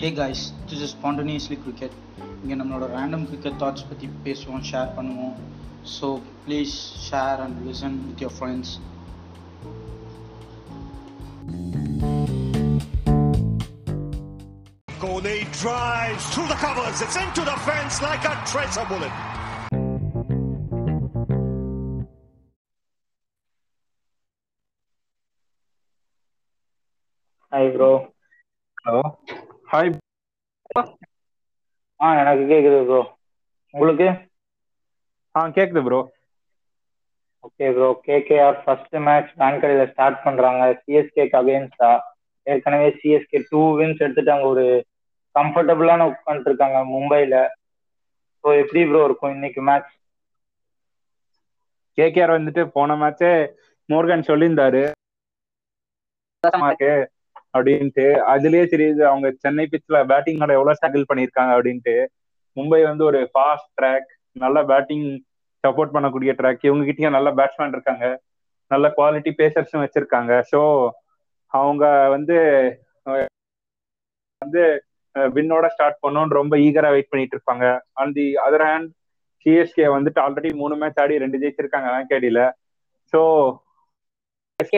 Hey guys this is spontaneously cricket இங்கே நம்மளோட random cricket thoughts பற்றி பேசுவோம் ஷேர் பண்ணுவோம் so please share and listen with your friends Kohli drives through the covers. It's into the fence like a tracer bullet. Hi bro hello Hi ஆ எனக்கு கேக்குது bro உங்களுக்கு? ஆ கேக்குது bro okay bro KKR first match வான்கடையில start பண்றாங்க. சிஎஸ்கேக்கு அகைன்ஸ்டா ஏற்கனவே CSK two wins எடுத்துட்டாங்க ஒரு கம்ஃபர்டபுளான உட்காந்துருக்காங்க மும்பைல. ஸோ எப்படி ப்ரோ இருக்கும் இன்னைக்கு மேட்ச் கேகேஆர் வந்துட்டு போன மேட்சே மோர்கன் சொல்லியிருந்தாரு. அப்படின்ட்டு அதுலயே தெரியுது அவங்க சென்னை பிச்சில் பேட்டிங்கோட எவ்வளவு ஸ்ட்ரகிள் பண்ணியிருக்காங்க அப்படின்ட்டு மும்பை வந்து ஒரு ஃபாஸ்ட் ட்ராக் நல்ல பேட்டிங் சப்போர்ட் பண்ணக்கூடிய ட்ராக் இவங்க கிட்டயும் நல்ல பேட்ஸ்மேன் இருக்காங்க. நல்ல குவாலிட்டி பேசர்ஸும் வச்சிருக்காங்க. ஸோ அவங்க வந்து வந்து வின்னோட ஸ்டார்ட் பண்ணணும்னு ரொம்ப ஈகரா வெயிட் பண்ணிட்டு இருப்பாங்க. On the other hand CSK வந்துட்டு ஆல்ரெடி மூணு மேட்ச் ஆடி ரெண்டு ஜெயிச்சிருக்காங்க வேங்கேடியில so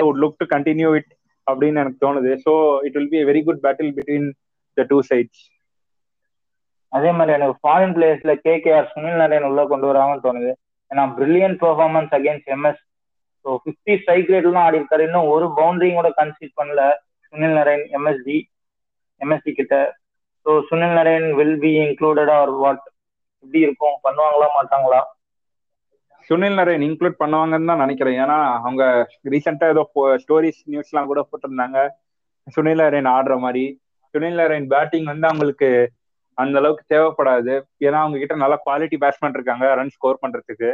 would look to continue it அப்படின்னு எனக்கு தோணுது. So it will be very good battle between the two sides அதே மாதிரி எனக்கு ஃபாரின் பிளேயர்ஸ்ல ஆர் சுனில் நரேன் உள்ள கொண்டு வராங்கன்னு தோணுது. ஏன்னா brilliant performance against MS so fifty strike ரேட்லாம் ஆடி இருக்காரு. இன்னும் ஒரு பவுண்டரியும் கூட கன்சீட் பண்ணல சுனில் நரேன் எம்எஸ்டி எம்எஸ்டி கிட்ட. So Sunil Narine will be included or what எப்படி இருக்கும்? பண்ணுவாங்களா மாட்டாங்களா? சுனில் நரேன் இன்க்ளூட் பண்ணுவாங்கன்னு தான் நினைக்கிறேன். ஏன்னா அவங்க ரீசெண்டா ஏதோ ஸ்டோரிஸ் நியூஸ் எல்லாம் கூட போட்டிருந்தாங்க. சுனில் நரேன் ஆடுற மாதிரி. சுனில் நரேன் பேட்டிங் வந்து அவங்களுக்கு அந்த அளவுக்கு தேவைப்படாது. ஏன்னா அவங்க கிட்ட நல்ல குவாலிட்டி பேட்ஸ்மேன் இருக்காங்க ரன் ஸ்கோர் பண்றதுக்கு.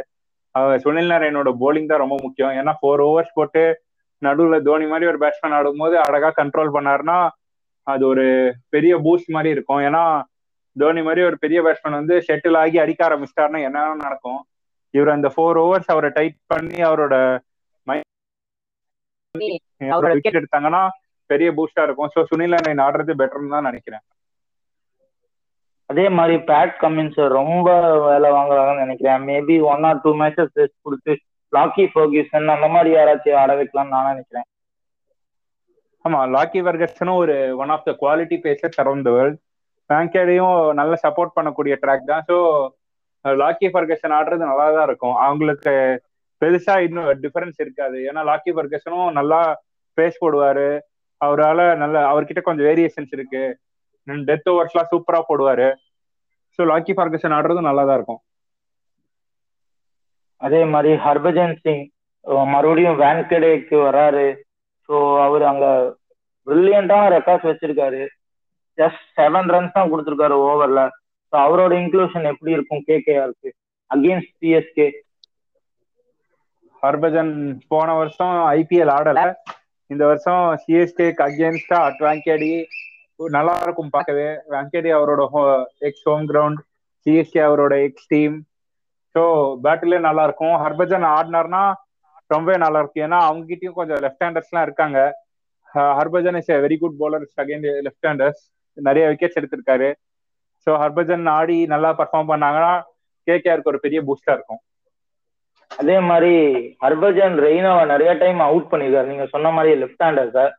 அவங்க சுனில் நரேனோட போலிங் தான் ரொம்ப முக்கியம். ஏன்னா ஃபோர் ஓவர்ஸ் போட்டு நடுவுல தோனி மாதிரி ஒரு பேட்ஸ்மேன் ஆடும்போது அழகா கண்ட்ரோல் பண்ணாருன்னா அது ஒரு பெரிய பூஸ்ட் மாதிரி இருக்கும். ஏன்னா தோனி மாதிரி ஒரு பெரிய பேட்ஸ்மேன் வந்து ஷெட்டில் ஆகி அடிக்க ஆரம்பிச்சிட்டாருன்னா என்ன நடக்கும். இவர் அந்த ஃபோர் ஓவர்ஸ் அவரை டைட் பண்ணி அவரோட அவரோட விக்கெட் எடுத்தாங்கன்னா பெரிய பூஸ்டா இருக்கும். ஸோ சுனில் நரேன் ஆடுறது பெட்டர்னு தான் நினைக்கிறேன். அதே மாதிரி பேட் கமின்ஸ் ரொம்ப வேலை வாங்குறாங்கன்னு நினைக்கிறேன். Maybe one or two matches rest கொடுத்து லாக்கி ஃபர்கியூசன் அந்த மாதிரி யாராச்சும் ஆட வைக்கலாம்னு நான் நினைக்கிறேன். ஆமா லாக்கி வர்கசனும் ஒரு one of the quality pacers around the world பேங்கேடையும் நல்ல சப்போர்ட் பண்ணக்கூடிய ட்ராக் தான். ஸோ லாக்கி ஃபர்கசன் ஆடுறது நல்லா தான் இருக்கும். அவங்களுக்கு பெருசா இன்னும் டிஃபரன்ஸ் இருக்காது. ஏன்னா லாக்கி ஃபர்கசனும் நல்லா பேஸ் போடுவாரு. அவரால் நல்ல அவர்கிட்ட கொஞ்சம் வேரியேஷன்ஸ் இருக்கு. டெத் ஓவர்ஸ்லாம் சூப்பரா போடுவாரு. ஸோ லாக்கி ஃபர்கசன் ஆடுறதும் நல்லா தான் இருக்கும். அதே மாதிரி ஹர்பஜன் சிங் மறுபடியும் வேன்கடேக்கு வராரு. ஸோ அவர் அங்க பிரில்லியண்டான ரெக்கார்ட்ஸ் வச்சிருக்காரு. ஜஸ்ட் செவன் ரன்ஸ் தான் கொடுத்துருக்காரு ஓவர்ல ஸோ அவரோட இன்க்ளூஷன் எப்படி இருக்கும்? கேகேஆருக்கு அகேன்ஸ்ட் சிஎஸ்கே ஹர்பஜன் போன வருஷம் ஐபிஎல் ஆடல. இந்த வருஷம் சிஎஸ்கேக்கு அகேன்ஸ்டா அட் வேங்கேடி நல்லா இருக்கும் பார்க்கவே. வேங்கேடி அவரோட எக்ஸ் ஹோம் கிரவுண்ட் சிஎஸ்கே அவரோட எக்ஸ் டீம் ஸோ பேட்டிலே நல்லா இருக்கும். ஹர்பஜன் ஆடினார்னா ரொம்பவே நல்லா இருக்கும். ஏன்னா அவங்க கிட்டயும் கொஞ்சம் லெஃப்ட் ஹேண்டர்ஸ்லாம் இருக்காங்க. Harbhajan is very good bowler again left handers நிறைய விக்கெட்ஸ் எடுத்திருக்காரு. ஸோ ஹர்பஜன் ஆடி நல்லா பர்ஃபார்ம் பண்ணாங்கன்னா கேகேஆருக்கு ஒரு பெரிய பூஸ்டா இருக்கும். அதே மாதிரி ஹர்பஜன் ரெய்னாவை நிறைய டைம் அவுட் பண்ணிருக்காரு நீங்க சொன்ன மாதிரி லெஃப்ட் ஹேண்டர் சார்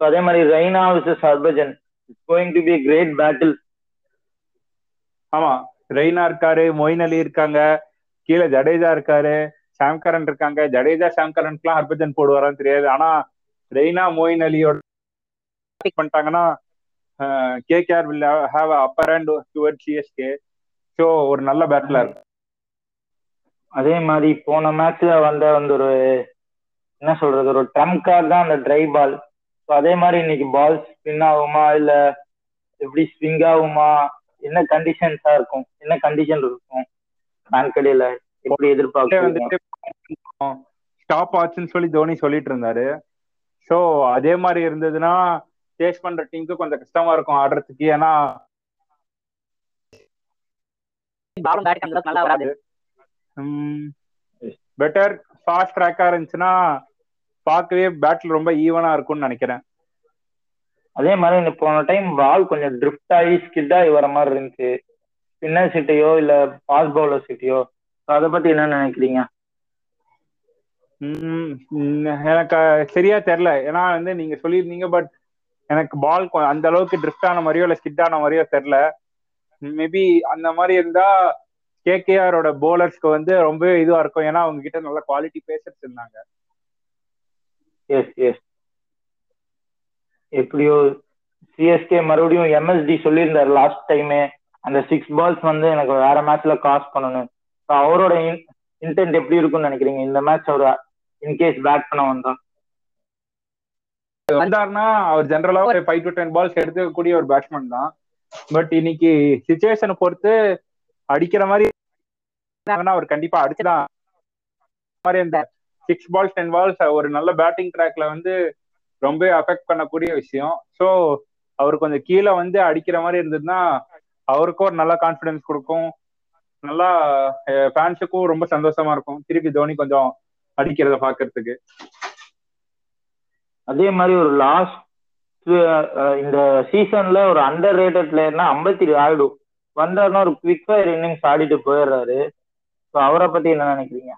ஸோ அதே மாதிரி Raina versus Harbhajan it's going to be great battle ஆமா. ரெய்னா இருக்காரு மொயின் அலி இருக்காங்க கீழே ஜடேஜா இருக்காரு சாம்கரன் இருக்காங்க. ஜடேஜா சாம்கரன்க்குலாம் ஹர்பஜன் போடுவாரான்னு தெரியாது. ஆனா ரெய்னா மொயின் அலியோட பண்ணிட்டாங்கன்னா KKR will have upper hand toward CSK so ஒரு நல்ல பேட்டில் இருக்கும் அதே மாதிரி போன மேட்ச்ல வந்த வந்து ஒரு என்ன சொல்றது ஒரு ட்ரம் கார்டு தான் அந்த ட்ரை பால் ஸோ அதே மாதிரி இன்னைக்கு பால் ஸ்பின் ஆகுமா இல்ல எப்படி ஸ்விங் ஆகுமா என்ன கண்டிஷன்ஸா இருக்கும் என்ன கண்டிஷன் இருக்கும் பேங்கடியில எப்படி வந்துட்டு ஸ்டாப் ஆச்சுன்னு சொல்லி தோனி சொல்லிட்டு இருந்தாரு. ஸோ அதே மாதிரி இருந்ததுன்னா சேஸ் பண்ற டீமுக்கு கொஞ்சம் கஷ்டமா இருக்கும் ஆடுறதுக்கு. ஏன்னா பெட்டர் ஃபாஸ்ட் ட்ராக்கா இருந்துச்சுன்னா பார்க்கவே பேட்டில் ரொம்ப ஈவனா இருக்கும்னு நினைக்கிறேன். அதே மாதிரி இந்த போன டைம் பால் கொஞ்சம் ட்ரிஃப்ட் ஆகி ஸ்கிட் ஆகி வர மாதிரி இருந்துச்சு. ஸ்பின்னர் சீட்டையோ இல்ல பாஸ் பவுலர் சீட்டையோ அதை பத்தி என்ன நினைக்கிறீங்க? எனக்கு சரியா தெரியல. ஏன்னா வந்து நீங்க சொல்லியிருந்தீங்க பட் எனக்கு பால் அந்த அளவுக்கு ட்ரிஃப்ட் ஆன மாதிரியோ இல்ல ஸ்கிட் ஆன மாதிரியோ தெரியல மேபி அந்த மாதிரி இருந்தா கேகேஆரோட போலர்ஸ்க்கு வந்து ரொம்ப இதுவா இருக்கும். ஏன்னா அவங்க கிட்ட நல்ல குவாலிட்டி பேசர்ஸ் இருந்தாங்க. எஸ் எஸ் எப்படியோ சிஎஸ்கே மறுபடியும் எம்எஸ்டி சொல்லியிருந்தாரு லாஸ்ட் டைமே அந்த சிக்ஸ் பால்ஸ் வந்து எனக்கு வேற மேட்ச்ல காஸ் பண்ணணும். அவரோட இன்டென்ட் எப்படி இருக்கும்னு நினைக்கிறீங்க? இந்த மேட்ச் அவர்? இன்கேஸ் பேட் பண்ண வந்தா. வந்தாருன்னா அவர் ஜென்ரலா ஒரு ஃபைவ் டு டென் பால்ஸ் எடுத்துக்கக்கூடிய ஒரு பேட்ஸ்மேன் தான். பட் இன்னைக்கு சுச்சுவேஷனை பொறுத்து அடிக்கிற மாதிரி அவர் கண்டிப்பா அடிச்சுதான் மாதிரி இந்த சிக்ஸ் பால்ஸ் டென் பால்ஸ் ஒரு நல்ல பேட்டிங் ட்ராக்ல வந்து ரொம்ப அஃபெக்ட் பண்ணக்கூடிய விஷயம். ஸோ அவர் கொஞ்சம் கீழே வந்து அடிக்கிற மாதிரி இருந்ததுன்னா அவருக்கும் ஒரு நல்ல கான்ஃபிடன்ஸ் கொடுக்கும். நல்லா ஃபேன்ஸுக்கும் ரொம்ப சந்தோஷமா இருக்கும். திருப்பி தோனி கொஞ்சம் அடிக்கிறத பாக்குறதுக்கு அதே மாதிரி ஒரு லாஸ்ட் இந்த சீசன்ல ஒரு அண்டர் ரேட்டட் பிளேயர்னா அம்பத்தி ராயுடு. வந்தாருன்னா ஒரு குவிக் ஃபயர் இன்னிங்ஸ் ஆடிட்டு போயிடுறாரு. ஸோ அவரை பத்தி என்ன நினைக்கிறீங்க?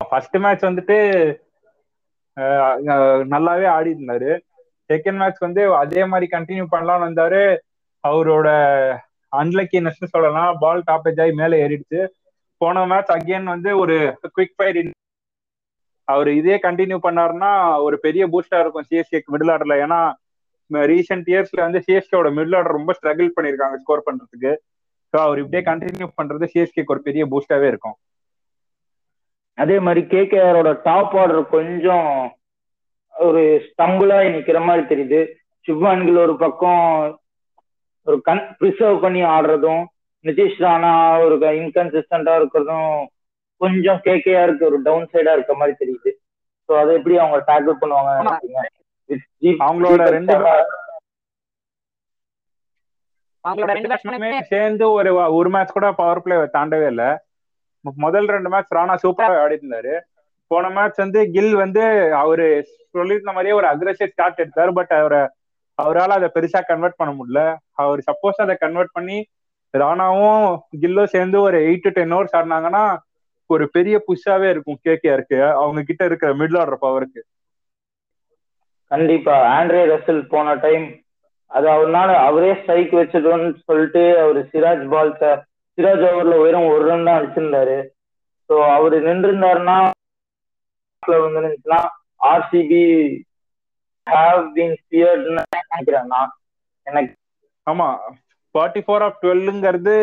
ஃபர்ஸ்ட் மேட்ச் வந்துட்டு நல்லாவே ஆடி இருந்தாரு செகண்ட் மேட்ச் வந்து அதே மாதிரி கண்டினியூ பண்ணலாம்னு வந்தாரு. அவரோட அன்லக்கினஸ் சொல்லலாம் பால் டாப்பேஜ் ஆகி மேலே ஏறிடுச்சு. போன மேட்ச் அகைன் வந்து ஒரு குவிக் ஃபயர் அவர் இதே கண்டினியூ பண்ணாருன்னா ஒரு பெரிய பூஸ்டா இருக்கும் சிஎஸ்கேக்கு மிடில் ஆர்டர்ல ஏன்னா ரீசெண்ட் இயர்ஸ்ல வந்து சிஎஸ்கேவோட மிடில் ஆர்டர் ரொம்ப ஸ்ட்ரகிள் பண்ணிருக்காங்க ஸ்கோர் பண்றதுக்கு. ஸோ அவர் இப்படியே கண்டினியூ பண்றது சிஎஸ்கேக்கு ஒரு பெரிய பூஸ்டாவே இருக்கும். அதே மாதிரி கேகேஆரோட டாப் ஆர்டர் கொஞ்சம் ஒரு ஸ்டம்புலா நிக்கிற மாதிரி தெரியுது. சிவ்வான்கள் ஒரு பக்கம் ஒரு கன் ப்ரிசர்வ் பண்ணி ஆடுறதும் நிதிஷ் ராணா ஒரு இன்கன்சிஸ்டண்டா இருக்கிறதும் கொஞ்சம் கேகேஆருக்கு ஒரு டவுன் சைடா இருக்க மாதிரி தெரியுது. ஸோ அதை எப்படி அவங்க டேக்கிள் பண்ணுவாங்க அவங்களோட ரெண்டு சேர்ந்து ஒரு ஒரு மேட்ச் கூட பவர் பிளே தாண்டவே இல்ல. முதல் ரெண்டு மேட்ச் ராணா சூப்பரா ஆடி இருந்தாரு. போன மேட்ச் வந்து கில் வந்து அவரு சொல்லியிருந்த மாதிரியே ஒரு அக்ரெசிவ் ஸ்டார்ட் எடுத்தாரு. பட் அவரை அவரால் அதை பெருசா கன்வெர்ட் பண்ண முடியல. அவர் சப்போஸ் அதை கன்வெர்ட் பண்ணி ராணாவும் கில்லும் சேர்ந்து ஒரு எயிட் டு டென் ஓவர்ஸ் ஆடினாங்கன்னா ஒரு பெரிய புஷ்ஷாவே இருக்கும் கேகேஆருக்கு அவங்க கிட்ட இருக்கிற மிடில் ஆர்டர் பவருக்கு கண்டிப்பா. ஆண்ட்ரே ரசல் போன டைம் அது அவர்னால அவரே ஸ்ட்ரைக் வச்சிட்டோம்னு சொல்லிட்டு அவர் சிராஜ் பால்ஸ சிராஜ் ஓவர்ல வெறும் ஒரு ரன் தான் அடிச்சிருந்தாரு. ஸோ அவர் நின்றுருந்தாருன்னா வந்துருந்துச்சுன்னா ஆர்சிபி ஹாவ் பீன் நினைக்கிறேன் நான் எனக்கு ஆமா. ஃபார்ட்டி ஃபோர் ஆஃப் டுவெல்லுங்கிறது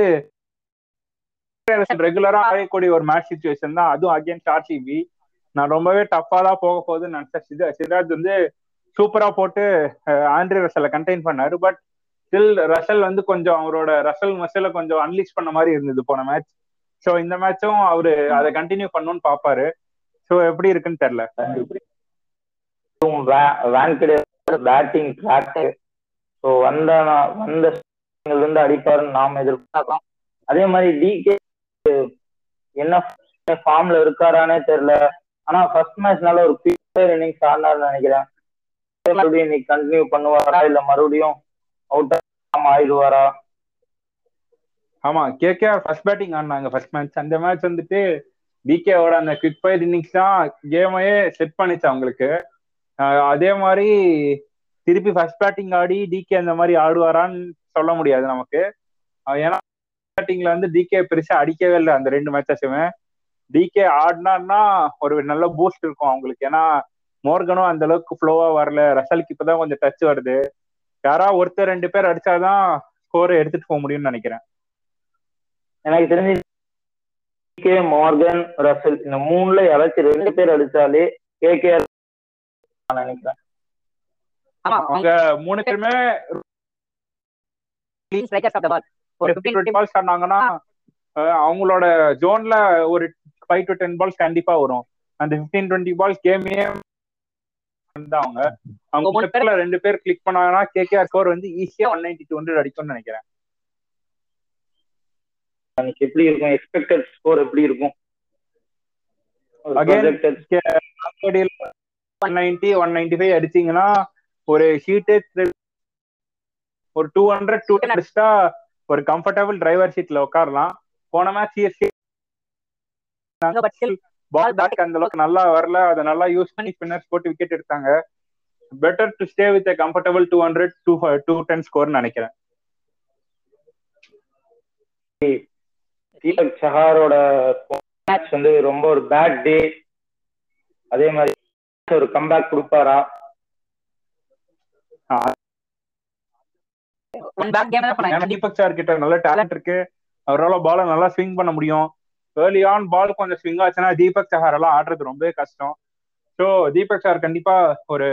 ரெகுலரா ஆடக்கூடிய ஒரு மேட்ச் சுச்சுவேஷன் தான். அதுவும் அகேன்ஸ்ட் ஆர்சிபி நான் ரொம்பவே டஃப்பா தான் போக போகுதுன்னு நினைச்சேன். சிரா- சிராஜ் வந்து சூப்பரா போட்டு ஆண்ட்ரி ரசலை கண்டெயின் பண்ணாரு. பட் ஸ்டில் ரசல் வந்து கொஞ்சம் அவரோட ரசல் மசல கொஞ்சம் அன்லீஷ் பண்ண மாதிரி இருந்தது போன மேட்ச் ஸோ இந்த மேட்சும் அவரு அதை கண்டினியூ பண்ணணும்னு பாப்பாரு. ஸோ எப்படி இருக்குன்னு தெரியல. பேட்டிங் ட்ராக் ஸோ வந்த வந்த இருந்து அடிப்பாருன்னு நாம் எதிர்பார்க்கலாம். அதே மாதிரி டிகே என்ன ஃபார்ம்ல இருக்காரானே தெரியல. ஆனா ஃபர்ஸ்ட் மேட்ச்னால ஒரு பிளேயர் இன்னிங்ஸ் ஆடினார்னு நினைக்கிறேன். மறுபடியும் இன்னைக்கு கண்டினியூ பண்ணுவாரா இல்ல மறுபடியும் அவுட் ஆயிடுவாரா? ஆமா கேகேஆர் ஃபர்ஸ்ட் பேட்டிங் ஆடினாங்க ஃபர்ஸ்ட் மேட்ச் அந்த மேட்ச் வந்துட்டு பிகேவோட அந்த குவிக் ஃபயர் இன்னிங்ஸ் தான் கேமையே செட் பண்ணிச்சு அவங்களுக்கு. அதே மாதிரி திருப்பி ஃபர்ஸ்ட் பேட்டிங் ஆடி டிகே அந்த மாதிரி ஆடுவாரான்னு சொல்ல முடியாது நமக்கு. ஏன்னா பேட்டிங்ல வந்து டிகே பெருசா அடிக்கவே இல்லை அந்த ரெண்டு மேட்சஸுமே டிகே ஆடினான்னா ஒரு நல்ல பூஸ்ட் இருக்கும் அவங்களுக்கு. ஏன்னா மோர்கனும் அந்த அளவுக்கு ஃப்ளோவா வரல. ரசலுக்கு இப்பதான் கொஞ்சம் டச் வருது. யாரா ஒருத்தர் ரெண்டு பேர் அடிச்சாதான் ஸ்கோர் எடுத்துட்டு போக முடியும்னு நினைக்கிறேன். எனக்கு தெரிஞ்சு கே மார்கன் ரசல் இந்த மூணுல யாராச்சும் ரெண்டு பேர் அடிச்சாலே கேகேஆர் நான் நினைக்கிறேன். அவங்க மூணு பேருமே ஒரு ஃபிஃப்டீன் 15 டுவெண்ட்டி பால்ஸ் ஆடினாங்கன்னா அவங்களோட ஜோன்ல ஒரு ஃபைவ் டு டென் பால்ஸ் கண்டிப்பா வரும். அந்த ஃபிஃப்டீன் டுவெண்ட்டி பால்ஸ் கேமே தான் அவங்க அவங்க மூணு பேர்ல ரெண்டு பேர் கிளிக் பண்ணாங்கன்னா கேகேஆர் ஸ்கோர் வந்து ஈஸியா ஒன் நைன்டி டூ ஹண்ட்ரட் அடிக்கும்னு நினைக்கிறேன். எனக்கு எப்படி இருக்கும்? எக்ஸ்பெக்டட் ஸ்கோர் எப்படி இருக்கும்? One ninety one ninety five அடிச்சீங்கன்னா ஒரு ஷீட்டு ஒரு டூ ஹண்ட்ரட் டூ அடிச்சுட்டா ஒரு கம்ஃபர்டபுள் டிரைவர் சீட்ல உட்காரலாம். போன மேட்ச் சிஎஸ்கே பால் பேக் அந்த அளவுக்கு நல்லா வரல. அதை நல்லா யூஸ் பண்ணி ஸ்பின்னர்ஸ் போட்டு விக்கெட் எடுத்தாங்க. Better to stay with comfortable two hundred to two ten ஸ்கோர்னு நினைக்கிறேன். தீபக் சஹாரோட மேட்ச் வந்து ரொம்ப ஒரு பேட் டே அதே மாதிரி ஒரு கம்பேக் கொடுப்பாரா? ஒன் பேக் கேம் தான் ஏன்னா தீபக் சார் கிட்ட நல்ல டேலண்ட் இருக்கு. அவரால் பாலை நல்லா ஸ்விங் பண்ண முடியும். ஏர்லி ஆன் பால் கொஞ்சம் ஸ்விங் ஆச்சுன்னா தீபக் சஹார் எல்லாம் ஆடுறது ரொம்பவே கஷ்டம். ஸோ தீபக் சார் கண்டிப்பா ஒரு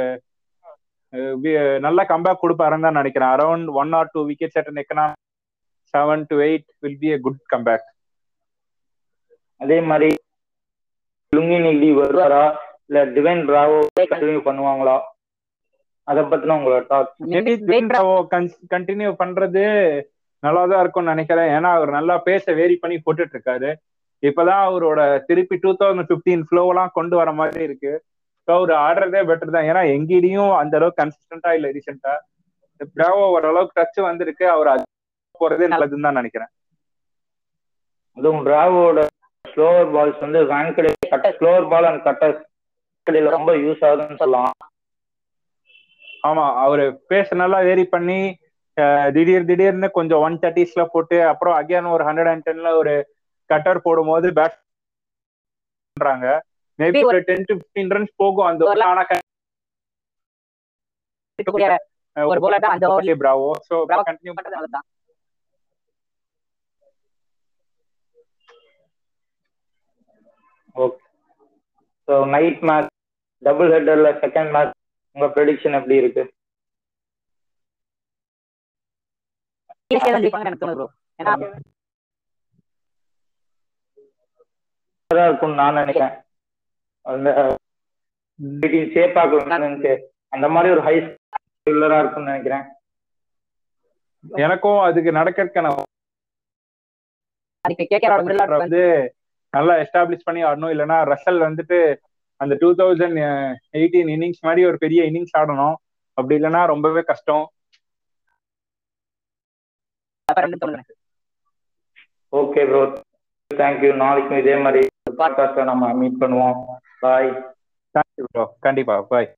நல்ல கம்பேக் கொடுப்பாருன்னு தான் நினைக்கிறேன். Around one or two wickets at நெக்னா seven to eight will be a good comeback அதே மாதிரி லுங்கி நிதி வருவாரா? இல்ல டிவைன் பிராவோ கண்டினியூ பண்ணுவாங்களா? அத பத்தின உங்களோட டாக் கண்டினியூ பண்றது நல்லா தான் இருக்கும்னு நினைக்கிறேன். ஏன்னா அவர் நல்லா பேச வேரி பண்ணி போட்டுட்டு இருக்காரு இப்பதான் அவரோட திருப்பி டூ தௌசண்ட் பிப்டீன் ஃப்ளோவெல்லாம் கொண்டு வர மாதிரி இருக்கு. ஸோ அவர் ஆடுறதே பெட்டர் தான். ஏன்னா எங்கேயும் அந்த அளவுக்கு கன்சிஸ்டன்டா இல்ல ரீசெண்டா பிராவோ ஓரளவுக்கு டச் வந்திருக்கு. அவர் அது போறதே நல்லதுன்னு தான் நினைக்கிறேன். அதுவும் பிராவோட ஸ்லோவர் பால்ஸ் வந்து வேங்கடே கட்ட ஸ்லோவர் பால் அண்ட் வேங்கடையில ரொம்ப யூஸ் ஆகுதுன்னு சொல்லலாம். ஆமா அவரு பேச நல்லா வேரி பண்ணி திடீர் திடீர்னு கொஞ்சம் ஒன் தேர்ட்டிஸ்ல போட்டு அப்புறம் அகைன் ஒரு ஹண்ட்ரட் அண்ட் டென்ல ஒரு கட்டர் போடும்போது பேட் பண்றாங்க. மேபி ஒரு டென் டு பிப்டீன் ரன்ஸ் போகும் அந்த ஒரு ஆனா ஒரு bowler தான் அந்த over- Bravo so Bravo continue பண்றது okay so night match double ஹெட்டர்ல second match உங்க ப்ரெடிக்ஷன் எப்படி இருக்கு? இருக்கும்னு நான் நினைக்கிறேன். அந்த மாதிரி ஒரு ஹை ஸ்கில்லரா இருக்கும்னு நினைக்கிறேன். எனக்கும் அதுக்கு நடக்கிறதுக்கான வந்து நல்லா எஸ்டாப்ளிஷ் பண்ணி ஆடணும். இல்லைன்னா ரசல் வந்துட்டு அந்த டூ தௌசண்ட் எயிட்டீன் இன்னிங்ஸ் மாதிரி ஒரு பெரிய இன்னிங்ஸ் ஆடணும். அப்படி இல்லைன்னா ரொம்பவே கஷ்டம். ஓகே ப்ரோ தேங்க்யூ நாளைக்கும் இதே மாதிரி பாட்காஸ்ட்ல நம்ம மீட் பண்ணுவோம். பாய் தேங்க்யூ ப்ரோ கண்டிப்பா. பாய்